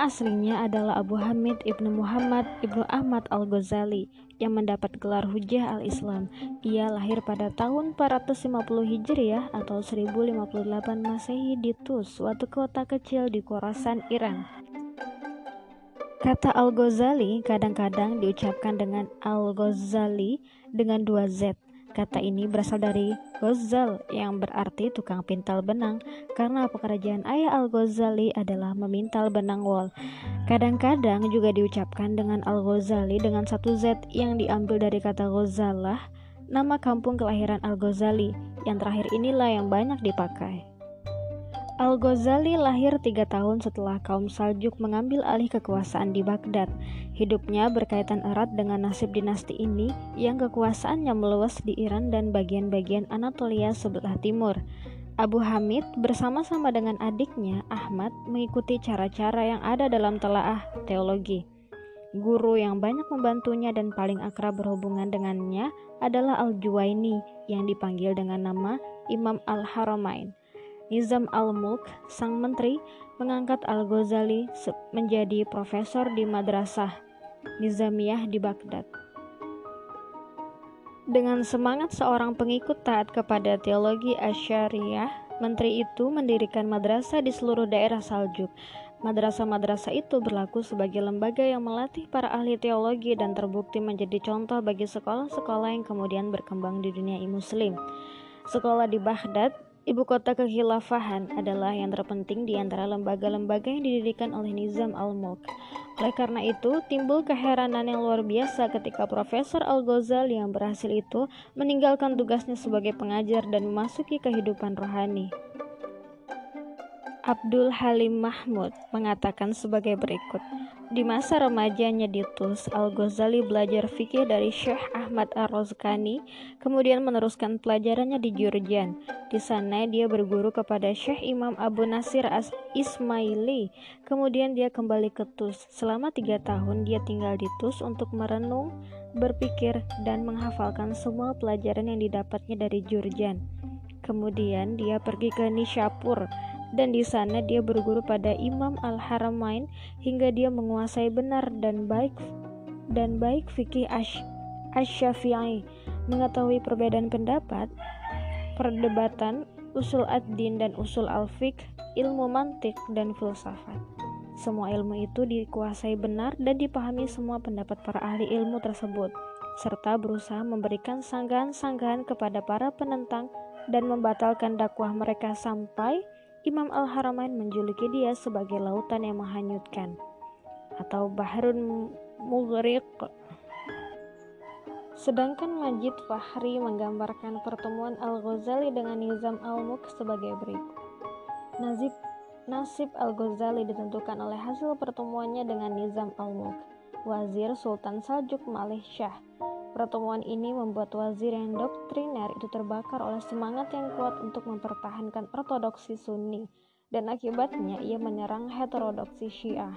Aslinya adalah Abu Hamid ibnu Muhammad ibnu Ahmad al-Ghazali yang mendapat gelar Hujah al-Islam. Ia lahir pada tahun 450 Hijriah atau 1058 Masehi di Tus, suatu kota kecil di Khorasan, Iran. Kata Al-Ghazali kadang-kadang diucapkan dengan Al-Ghazali dengan dua Z Kata ini berasal dari Ghazal yang berarti tukang pintal benang karena pekerjaan ayah Al-Ghazali adalah memintal benang wol. Kadang-kadang juga diucapkan dengan Al-Ghazali dengan satu Z yang diambil dari kata Ghazalah, nama kampung kelahiran Al-Ghazali. Yang terakhir inilah yang banyak dipakai. Al-Ghazali lahir tiga tahun setelah kaum Saljuk mengambil alih kekuasaan di Baghdad. Hidupnya berkaitan erat dengan nasib dinasti ini yang kekuasaannya meluas di Iran dan bagian-bagian Anatolia sebelah timur. Abu Hamid bersama-sama dengan adiknya Ahmad mengikuti cara-cara yang ada dalam telaah teologi. Guru yang banyak membantunya dan paling akrab berhubungan dengannya adalah Al-Juwaini yang dipanggil dengan nama Imam Al-Haramain. Nizam al-Mulk, sang menteri, mengangkat Al-Ghazali menjadi profesor di Madrasah Nizamiyah di Baghdad. Dengan semangat seorang pengikut taat kepada teologi Asyariah, menteri itu mendirikan madrasah di seluruh daerah Saljuk. Madrasah-madrasah itu berlaku sebagai lembaga yang melatih para ahli teologi dan terbukti menjadi contoh bagi sekolah-sekolah yang kemudian berkembang di dunia muslim. Sekolah di Baghdad Ibu kota kekhilafahan adalah yang terpenting di antara lembaga-lembaga yang didirikan oleh Nizam al-Mulk. Oleh karena itu, timbul keheranan yang luar biasa ketika Profesor Al-Ghazali yang berhasil itu meninggalkan tugasnya sebagai pengajar dan memasuki kehidupan rohani. Abdul Halim Mahmud mengatakan sebagai berikut. Di masa remajanya di Tus, Al-Ghazali belajar fikih dari Syekh Ahmad Ar-Rozkani, kemudian meneruskan pelajarannya di Jurjan. Di sana dia berguru kepada Syekh Imam Abu Nasir As Ismaili. Kemudian dia kembali ke Tus. Selama tiga tahun dia tinggal di Tus untuk merenung, berpikir, dan menghafalkan semua pelajaran yang didapatnya dari Jurjan. Kemudian dia pergi ke Nishapur, dan di sana dia berguru pada Imam Al-Haramain hingga dia menguasai benar dan baik dan baik fikih Asy-Syafi'i, mengetahui perbedaan pendapat, perdebatan, usul ad-din dan usul al-fiqh, ilmu mantik dan filsafat. Semua ilmu itu dikuasai benar dan dipahami semua pendapat para ahli ilmu tersebut, serta berusaha memberikan sanggahan-sanggahan kepada para penentang dan membatalkan dakwah mereka sampai Imam Al-Haramain menjuluki dia sebagai lautan yang menghanyutkan atau Bahrun Mughriq. Sedangkan Majid Fahri menggambarkan pertemuan Al-Ghazali dengan Nizam al-Mulk sebagai berikut. Nazib Nasib Al-Ghazali ditentukan oleh hasil pertemuannya dengan Nizam al-Mulk, Wazir Sultan Saljuk Malih Shah Pertemuan ini membuat wazir yang doktriner itu terbakar oleh semangat yang kuat untuk mempertahankan ortodoksi Sunni dan akibatnya ia menyerang heterodoksi Syiah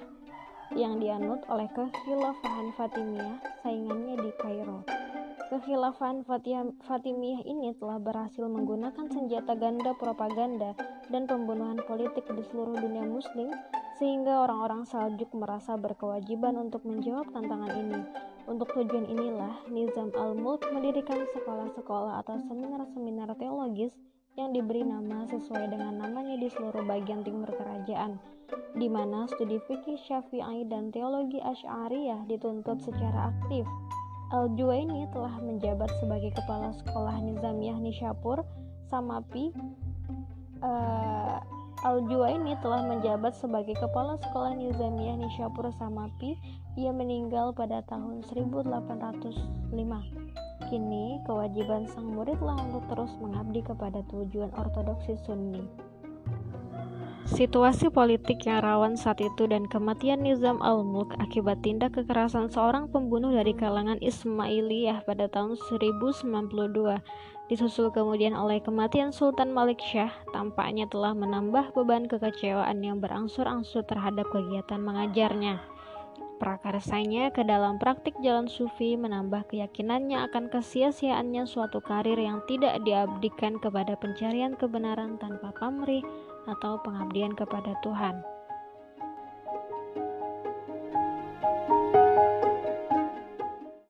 yang dianut oleh kekhilafahan Fatimiyah saingannya di Kairo. Kekhilafahan Fatimiyah ini telah berhasil menggunakan senjata ganda propaganda dan pembunuhan politik di seluruh dunia muslim sehingga orang-orang Saljuk merasa berkewajiban untuk menjawab tantangan ini untuk tujuan inilah, Nizam al-Mulk mendirikan sekolah-sekolah atau seminar-seminar teologis yang diberi nama sesuai dengan namanya di seluruh bagian timur kerajaan, di mana studi fikih syafi'i dan teologi asy'ariyah dituntut secara aktif. Al-Juwaini telah menjabat sebagai kepala sekolah Nizamiyah Nishapur, Samapi. Uh, Al-Juwaini telah menjabat sebagai kepala sekolah Nizamiyah Nishapur Samapi ia meninggal pada tahun 1805. Kini, kewajiban sang muridlah untuk terus mengabdi kepada tujuan ortodoksi Sunni. Situasi politik yang rawan saat itu dan kematian Nizam al-Mulk akibat tindak kekerasan seorang pembunuh dari kalangan Ismailiyah pada tahun 1092 disusul kemudian oleh kematian Sultan Malik Syah tampaknya telah menambah beban kekecewaan yang berangsur-angsur terhadap kegiatan mengajarnya. Prakarsanya ke dalam praktik jalan sufi menambah keyakinannya akan kesia-siaannya suatu karir yang tidak diabdikan kepada pencarian kebenaran tanpa pamrih atau pengabdian kepada Tuhan.